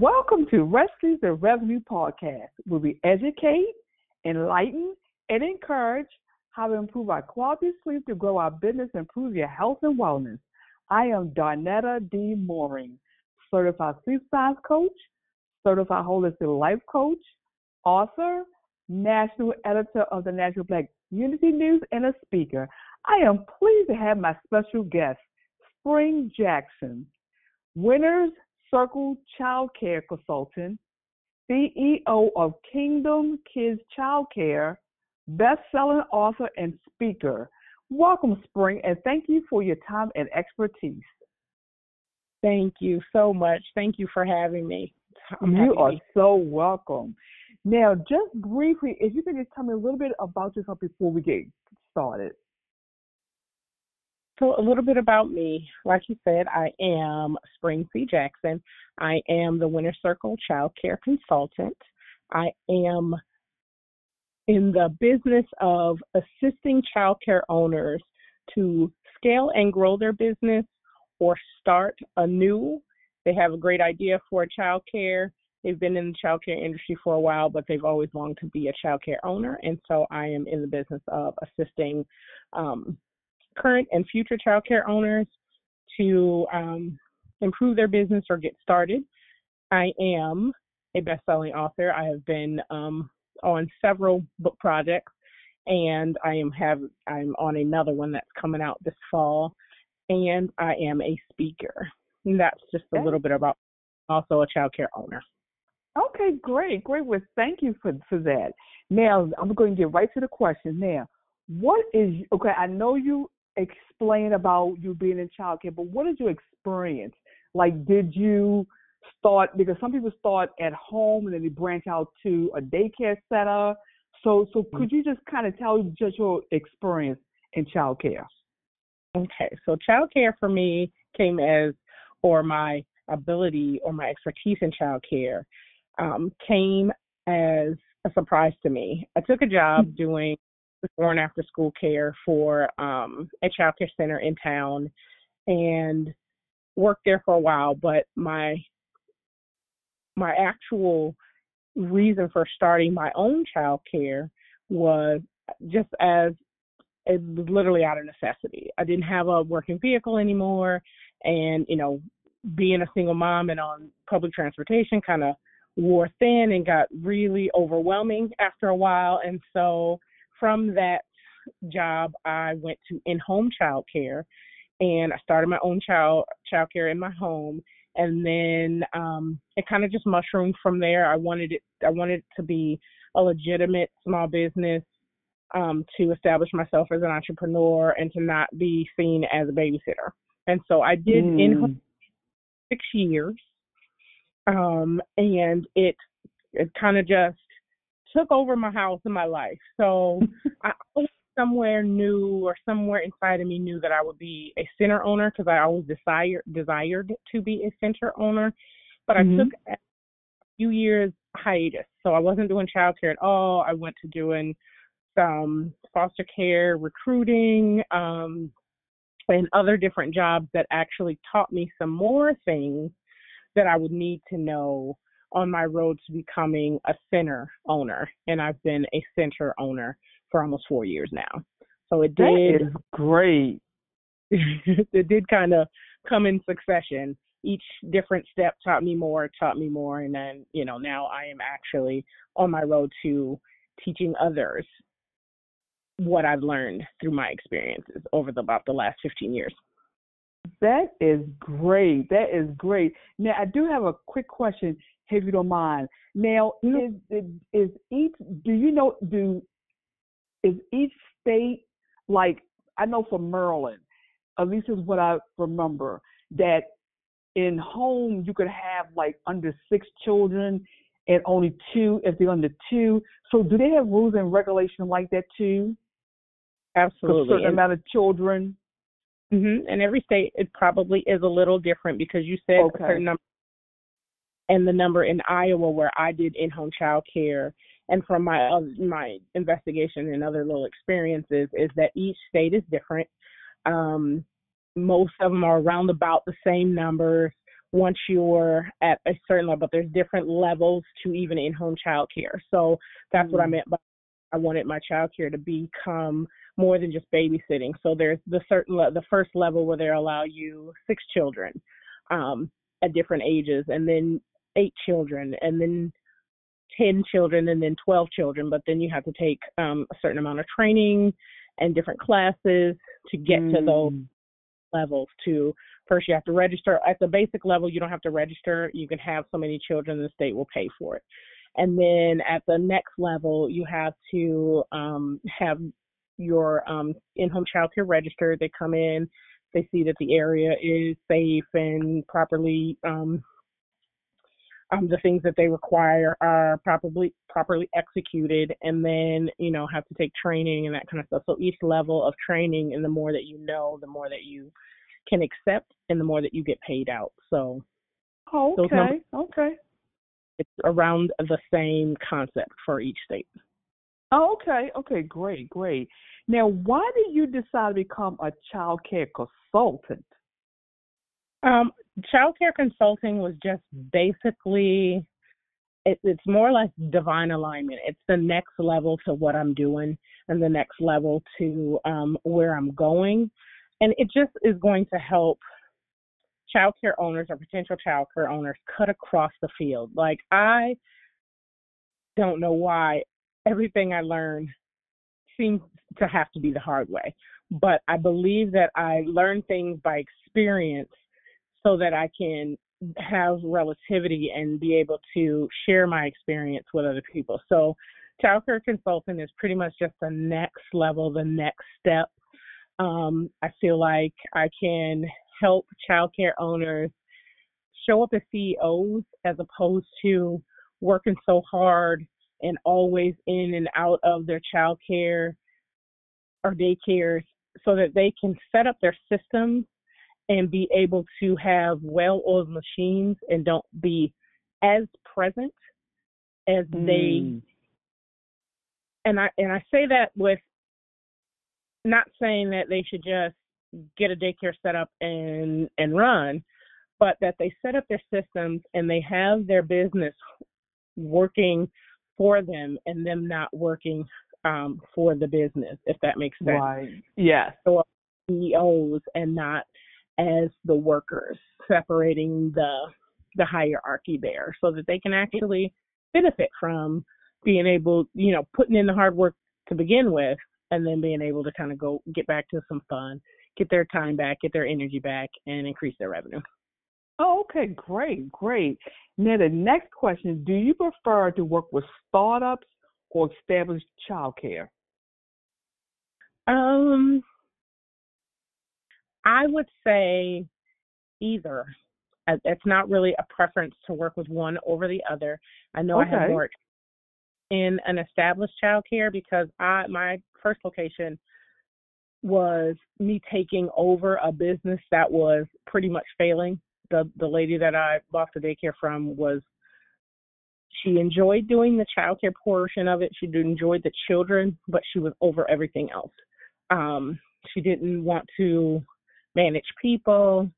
Welcome to Rescues the Revenue Podcast, where we educate, enlighten, and encourage how to improve our quality of sleep to grow our business and improve your health and wellness. I am Donata D. Mooring, certified sleep science coach, certified holistic life coach, author, national editor of the National Black Unity News, and a speaker. I am pleased to have my special guest, Spring Jackson, Winners Circle Child Care Consultant, CEO of Kingdom Kids Child Care, best-selling author and speaker. Welcome, Spring, and thank you for your time and expertise. Thank you so much. Thank you for having me. I'm you are so welcome. Now, just briefly, if you could just tell me a little bit about yourself before we get started. So, a little bit about me. Like you said, I am Spring C. Jackson. I am the Winners Circle Child Care Consultant. I am in the business of assisting child care owners to scale and grow their business or start anew. They have a great idea for child care. They've been in the child care industry for a while, but they've always longed to be a child care owner. And so I am in the business of assisting um, current and future child care owners to um, improve their business or get started. I am a best-selling author. I have been um, on several book projects, and I am have I'm on another one that's coming out this fall. And I am a speaker. And that's just a little bit about also a child care owner. Okay, great, great. Well, thank you for for that. Now I'm going to get right to the question. Now, what is okay? I know you explain about you being in childcare, but what is your experience? Like, did you start because some people start at home and then they branch out to a daycare center. So, so mm-hmm. could you just kind of tell just your experience in childcare? Okay, so childcare for me came as, or my ability or my expertise in childcare um, came as a surprise to me. I took a job mm-hmm. doing before and after school care for um, a child care center in town and worked there for a while. But my my actual reason for starting my own child care was just as it was literally out of necessity. I didn't have a working vehicle anymore, and you know, being a single mom and on public transportation kind of wore thin and got really overwhelming after a while. And so from that job, I went to in-home childcare, and I started my own child childcare in my home. And then um, it kind of just mushroomed from there. I wanted it. I wanted it to be a legitimate small business um, to establish myself as an entrepreneur and to not be seen as a babysitter. And so I did mm. in six years, um, and it it kind of just took over my house and my life. So I somewhere knew or somewhere inside of me knew that I would be a center owner because I always desired desired to be a center owner. But mm-hmm. I took a few years hiatus. So I wasn't doing childcare at all. I went to doing some foster care recruiting, um, and other different jobs that actually taught me some more things that I would need to know on my road to becoming a center owner, and I've been a center owner for almost four years now. So it did that is great. it did kind of come in succession. Each different step taught me more, taught me more, and then you know now I am actually on my road to teaching others what I've learned through my experiences over the, about the last 15 years. That is great. That is great. Now, I do have a quick question, if you don't mind. Now, is, is each, do you know, do, is each state, like, I know for Maryland, at least is what I remember, that in home you could have like under six children and only two if they're under two. So do they have rules and regulations like that too? Absolutely. A certain amount of children. Mm-hmm. And every state it probably is a little different because you said okay. a certain number, and the number in Iowa where I did in-home child care, and from my uh, my investigation and other little experiences is that each state is different. Um, most of them are around about the same numbers. once you're at a certain level, but there's different levels to even in-home childcare. So that's mm what I mm. meant by I wanted my childcare to become more than just babysitting. So there's the certain le- the first level where they allow you six children um, at different ages, and then eight children, and then 10 children and then 12 children, but then you have to take um, a certain amount of training and different classes to get mm. to those mm. levels to first you have to register at the basic level you don't have to register you can have so many children the state will pay for it and then at the next level you have to um, have your um, in-home child care registered they come in they see that the area is safe and properly um, um, the things that they require are properly properly executed and then you know have to take training and that kind of stuff. So each level of training and the more that you know the more that you can accept and the more that you get paid out. So oh, okay numbers, okay it's around the same concept for each state. Oh, okay okay great great. Now why did you decide to become a child care consultant um, childcare consulting was just basically it, it's more like divine alignment. It's the next level to what I'm doing and the next level to um, where I'm going, and it just is going to help childcare owners or potential childcare owners cut across the field. Like I don't know why everything I learn seems to have to be the hard way, but I believe that I learn things by experience so that I can have relativity and be able to share my experience with other people. So, childcare consulting is pretty much just the next level, the next step. Um, I feel like I can help childcare owners show up as CEOs as opposed to working so hard and always in and out of their childcare or daycares so that they can set up their systems and be able to have well oiled machines and don't be as present as mm. they and I and I say that with not saying that they should just get a daycare set up and and run, but that they set up their systems and they have their business working for them and them not working um, for the business, if that makes sense. Right. Yes. So CEOs and not as the workers, separating the the hierarchy there so that they can actually benefit from being able, you know, putting in the hard work to begin with and then being able to kind of go get back to some fun, get their time back, get their energy back and increase their revenue. Oh, okay, great, great. Now the next question, do you prefer to work with startups or established childcare? Um I would say either. It's not really a preference to work with one over the other. I know okay. I have worked in an established childcare because I my first location was me taking over a business that was pretty much failing. The the lady that I bought the daycare from was she enjoyed doing the childcare portion of it. She enjoyed the children, but she was over everything else. Um, she didn't want to manage people.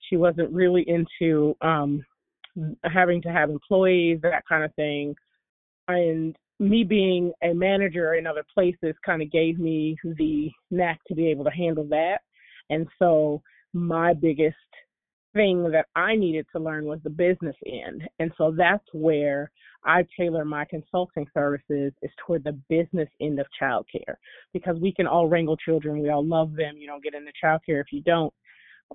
She wasn't really into um, having to have employees, that kind of thing. And me being a manager in other places kind of gave me the knack to be able to handle that. And so my biggest thing that I needed to learn was the business end. And so that's where I tailor my consulting services is toward the business end of childcare because we can all wrangle children. We all love them. You don't get into childcare if you don't.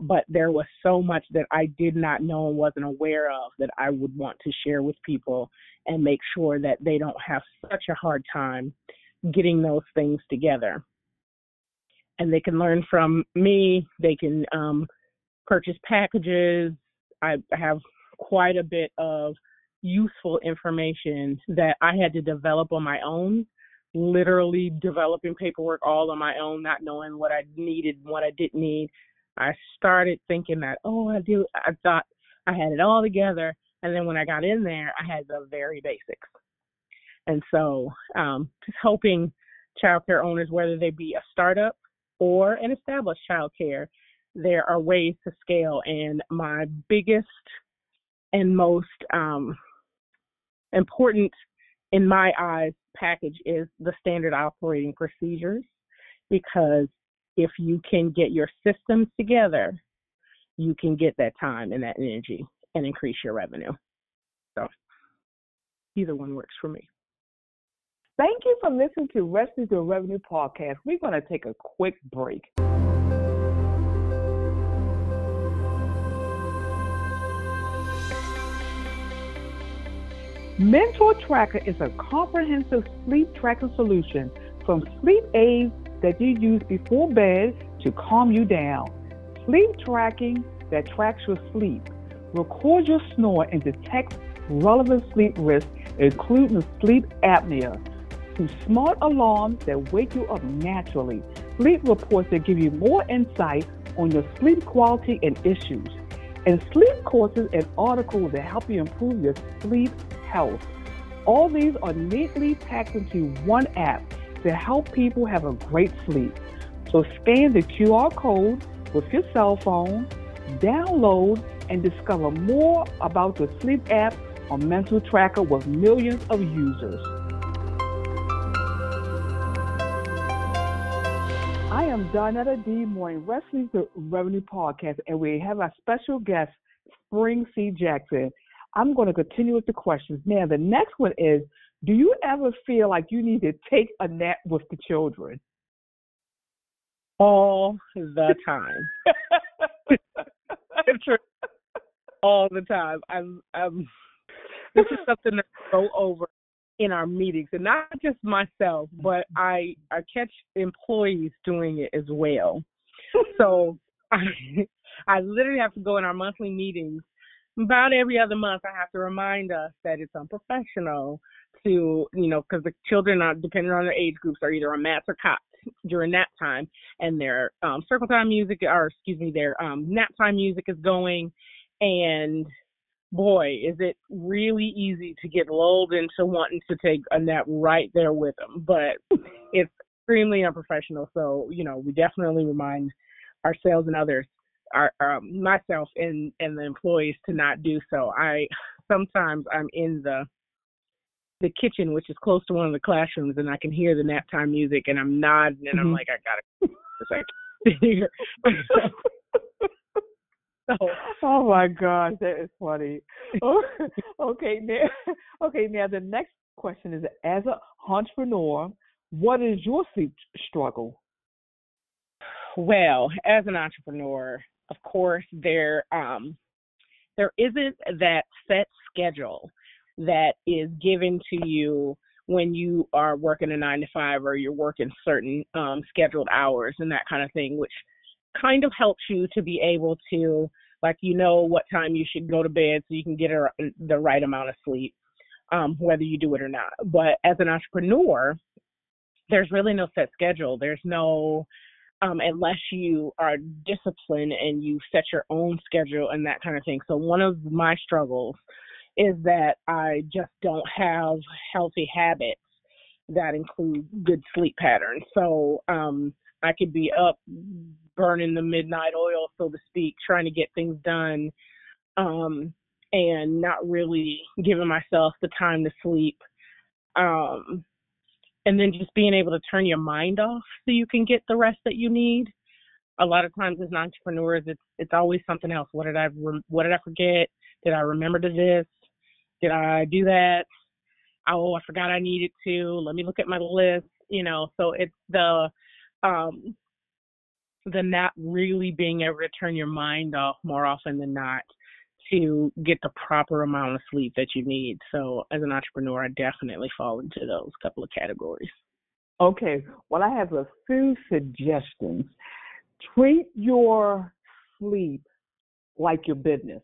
But there was so much that I did not know and wasn't aware of that I would want to share with people and make sure that they don't have such a hard time getting those things together. And they can learn from me. They can um, purchase packages. I have quite a bit of useful information that I had to develop on my own, literally developing paperwork all on my own, not knowing what I needed what I didn't need. I started thinking that, oh, I do, I thought I had it all together. And then when I got in there, I had the very basics. And so, um, just helping childcare owners, whether they be a startup or an established childcare, there are ways to scale. And my biggest and most um, important, in my eyes, package is the standard operating procedures because if you can get your systems together, you can get that time and that energy and increase your revenue. So either one works for me. Thank you for listening to Rescue to Revenue podcast. We're going to take a quick break. Mentor Tracker is a comprehensive sleep tracking solution from sleep aids that you use before bed to calm you down. Sleep tracking that tracks your sleep, records your snore, and detects relevant sleep risks, including sleep apnea, to smart alarms that wake you up naturally, sleep reports that give you more insight on your sleep quality and issues, and sleep courses and articles that help you improve your sleep health. All these are neatly packed into one app to help people have a great sleep. So scan the QR code with your cell phone, download, and discover more about the sleep app or mental tracker with millions of users. I am Donata D. Mooring, Wrestling the Revenue Podcast, and we have our special guest, Spring C. Jackson. I'm going to continue with the questions. Now, the next one is Do you ever feel like you need to take a nap with the children? All the time. All the time. I'm, I'm, this is something that I go over in our meetings, and not just myself, mm-hmm. but I I catch employees doing it as well. So I I literally have to go in our monthly meetings about every other month I have to remind us that it's unprofessional to, you know, because the children are depending on their age groups are either on mats or cots during nap time, and their um, circle time music, or excuse me, their um, nap time music is going, and boy, is it really easy to get lulled into wanting to take a nap right there with them, but it's extremely unprofessional. So, you know, we definitely remind ourselves and others our, um, myself and and the employees to not do so. I sometimes I'm in the the kitchen, which is close to one of the classrooms, and I can hear the nap time music, and I'm nodding, and mm-hmm. I'm like, I gotta. It's like. so, oh my gosh, that is funny. okay, now, okay, now the next question is: As an entrepreneur, what is your sleep struggle? Well, as an entrepreneur, of course, there um, there isn't that set schedule that is given to you when you are working a nine to five or you're working certain um, scheduled hours and that kind of thing, which kind of helps you to be able to like you know what time you should go to bed so you can get a, the right amount of sleep, um, whether you do it or not. But as an entrepreneur, there's really no set schedule. There's no um, unless you are disciplined and you set your own schedule and that kind of thing. So one of my struggles is that I just don't have healthy habits that include good sleep patterns. So um, I could be up burning the midnight oil, so to speak, trying to get things done, um, and not really giving myself the time to sleep. Um, and then just being able to turn your mind off so you can get the rest that you need. A lot of times as entrepreneurs, it's it's always something else. What did I what did I forget? Did I remember to this? Did I do that? Oh, I forgot I needed to. Let me look at my list. You know, so it's the um the not really being able to turn your mind off more often than not to get the proper amount of sleep that you need. So as an entrepreneur, I definitely fall into those couple of categories. Okay. Well, I have a few suggestions. Treat your sleep like your business.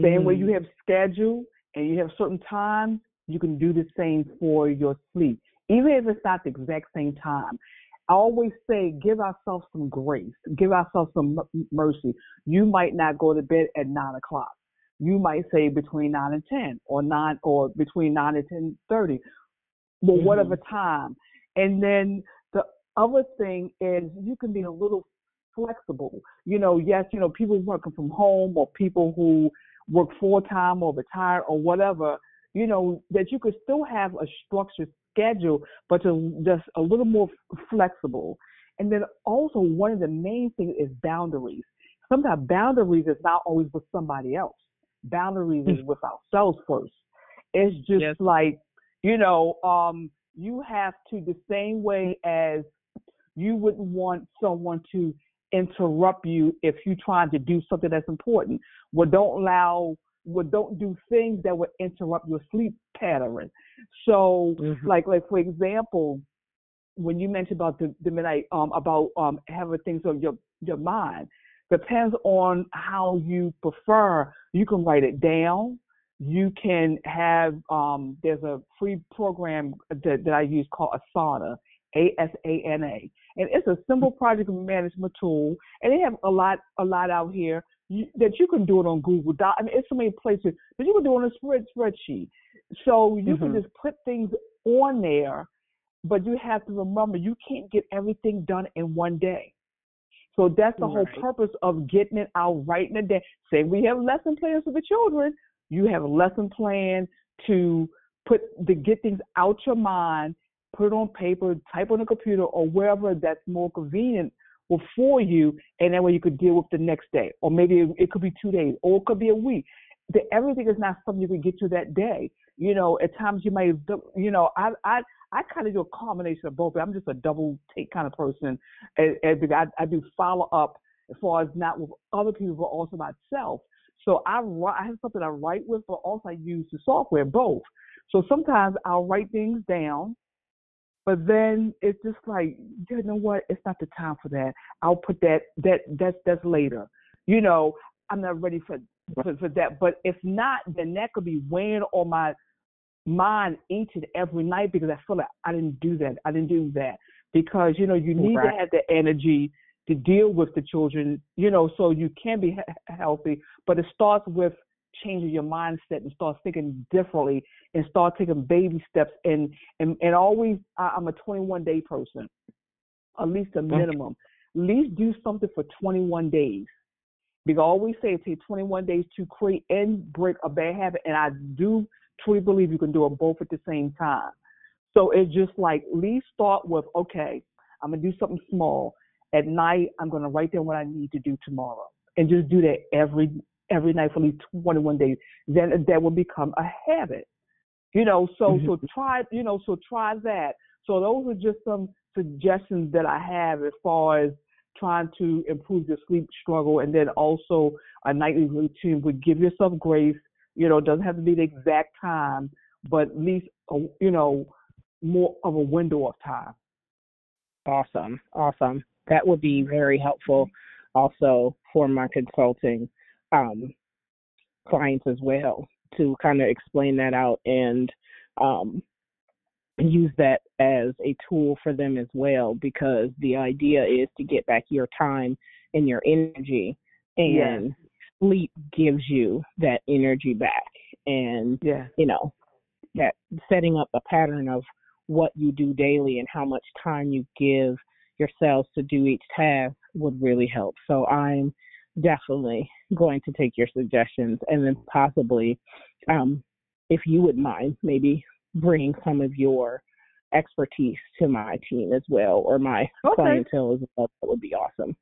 Same mm. way you have schedule and you have certain times, you can do the same for your sleep, even if it's not the exact same time. I always say, give ourselves some grace, give ourselves some mercy. You might not go to bed at nine o'clock. You might say between nine and ten, or nine, or between nine and ten thirty, but mm-hmm. whatever time. And then the other thing is, you can be a little flexible. You know, yes, you know, people working from home or people who work full time or retired or whatever, you know, that you could still have a structured schedule, but to just a little more flexible. And then also one of the main things is boundaries. Sometimes boundaries is not always with somebody else. Boundaries is with ourselves first. It's just yes. like, you know, um, you have to the same way as you wouldn't want someone to interrupt you if you're trying to do something that's important. Well, don't allow, well, don't do things that would interrupt your sleep pattern. So, mm-hmm. like, like for example, when you mentioned about the, the midnight, um, about um having things on your your mind, depends on how you prefer. You can write it down. You can have um, there's a free program that, that I use called Asana, A S A N A, and it's a simple project management tool. And they have a lot a lot out here you, that you can do it on Google Doc. I mean, it's so many places that you can do it on a spread spreadsheet. So you mm-hmm. can just put things on there, but you have to remember you can't get everything done in one day. So that's the right. whole purpose of getting it out, right in it day. Say we have lesson plans for the children. You have a lesson plan to put to get things out your mind, put it on paper, type on a computer, or wherever that's more convenient for you, and that way you could deal with the next day, or maybe it could be two days, or it could be a week. The, everything is not something you can get to that day. You know, at times you might, you know, I I I kind of do a combination of both. I'm just a double take kind of person, and, and I, I do follow up as far as not with other people, but also myself. So I I have something I write with, but also I use the software both. So sometimes I'll write things down, but then it's just like you know what? It's not the time for that. I'll put that that that's that's later. You know, I'm not ready for for, for that. But if not, then that could be weighing on my mind each and every night because I feel like I didn't do that. I didn't do that because you know you need right. to have the energy to deal with the children. You know, so you can be healthy. But it starts with changing your mindset and start thinking differently and start taking baby steps and and and always I'm a 21 day person, at least a minimum. At least do something for 21 days. Because I always say it takes 21 days to create and break a bad habit, and I do truly believe you can do it both at the same time. So it's just like, at least start with, okay, I'm gonna do something small. At night, I'm gonna write down what I need to do tomorrow, and just do that every every night for at least 21 days. Then that will become a habit. You know, so mm-hmm. so try, you know, so try that. So those are just some suggestions that I have as far as trying to improve your sleep struggle, and then also a nightly routine would give yourself grace you know, it doesn't have to be the exact time, but at least, a, you know, more of a window of time. Awesome. Awesome. That would be very helpful also for my consulting um, clients as well to kind of explain that out and um, use that as a tool for them as well because the idea is to get back your time and your energy and yes sleep gives you that energy back and you know that setting up a pattern of what you do daily and how much time you give yourselves to do each task would really help. So i'm definitely going to take your suggestions and then possibly um, if you would mind maybe bring some of your expertise to my team as well or my okay. clientele as well that would be awesome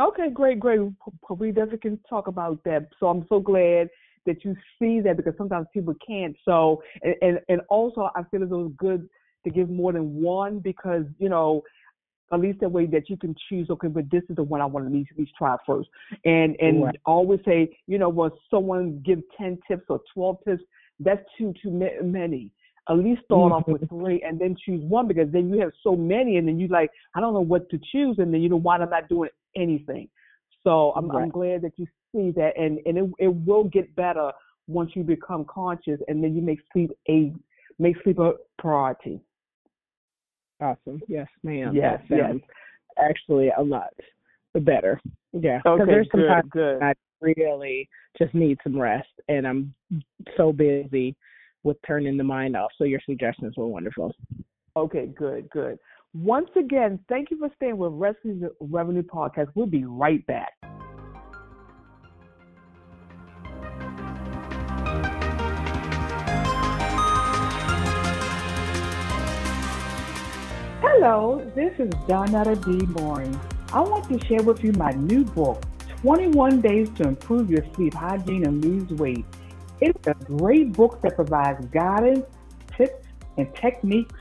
Okay, great, great. We definitely can talk about that. So I'm so glad that you see that because sometimes people can't. So and and, and also I feel as though it's good to give more than one because you know at least that way that you can choose. Okay, but this is the one I want to at least, at least try first. And and right. always say you know when someone give ten tips or twelve tips, that's too too many at least start off with mm-hmm. three and then choose one because then you have so many and then you like I don't know what to choose and then you know why I'm not doing anything. So I'm right. I'm glad that you see that and and it it will get better once you become conscious and then you make sleep a make sleep a priority. Awesome. Yes, ma'am. Yes, yes. Actually, a lot better. Yeah. Okay. There's good. Good. I really just need some rest, and I'm so busy with turning the mind off. So your suggestions were wonderful. Okay, good, good. Once again, thank you for staying with Rescue Revenue Podcast. We'll be right back. Hello, this is Donata D. Mooring. I want to share with you my new book, 21 Days to Improve Your Sleep Hygiene and Lose Weight. It's a great book that provides guidance, tips, and techniques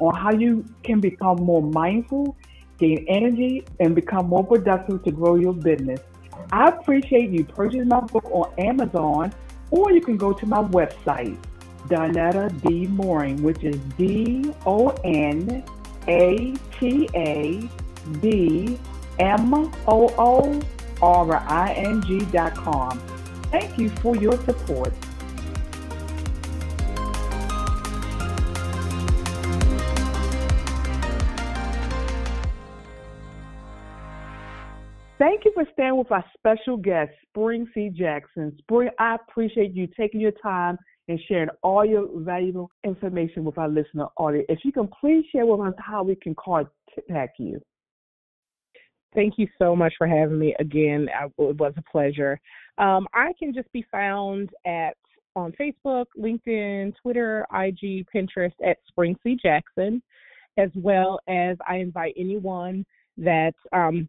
on how you can become more mindful, gain energy, and become more productive to grow your business. I appreciate you purchasing my book on Amazon, or you can go to my website, Donata D. Mooring, which is D O N A T A D M O O R I N G dot com. Thank you for your support. Thank you for staying with our special guest, Spring C. Jackson. Spring, I appreciate you taking your time and sharing all your valuable information with our listener audience. If you can please share with us how we can contact you. Thank you so much for having me again. It was a pleasure. Um, I can just be found at on Facebook, LinkedIn, Twitter, IG, Pinterest at Spring C Jackson, as well as I invite anyone that um,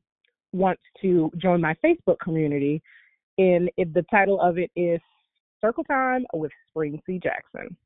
wants to join my Facebook community. And the title of it is Circle Time with Spring C Jackson.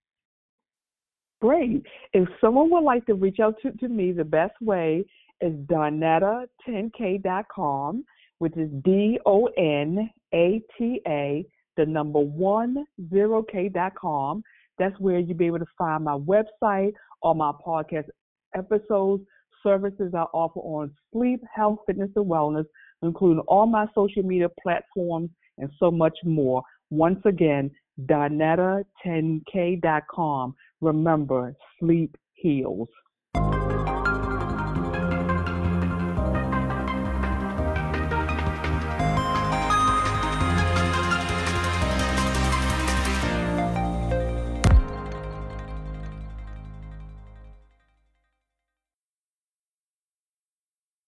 Great. If someone would like to reach out to, to me, the best way is donata10k.com, which is D O N A T A, the number one zero k.com. That's where you'll be able to find my website, all my podcast episodes, services I offer on sleep, health, fitness, and wellness, including all my social media platforms and so much more. Once again, Donata10k.com. Remember, sleep heals.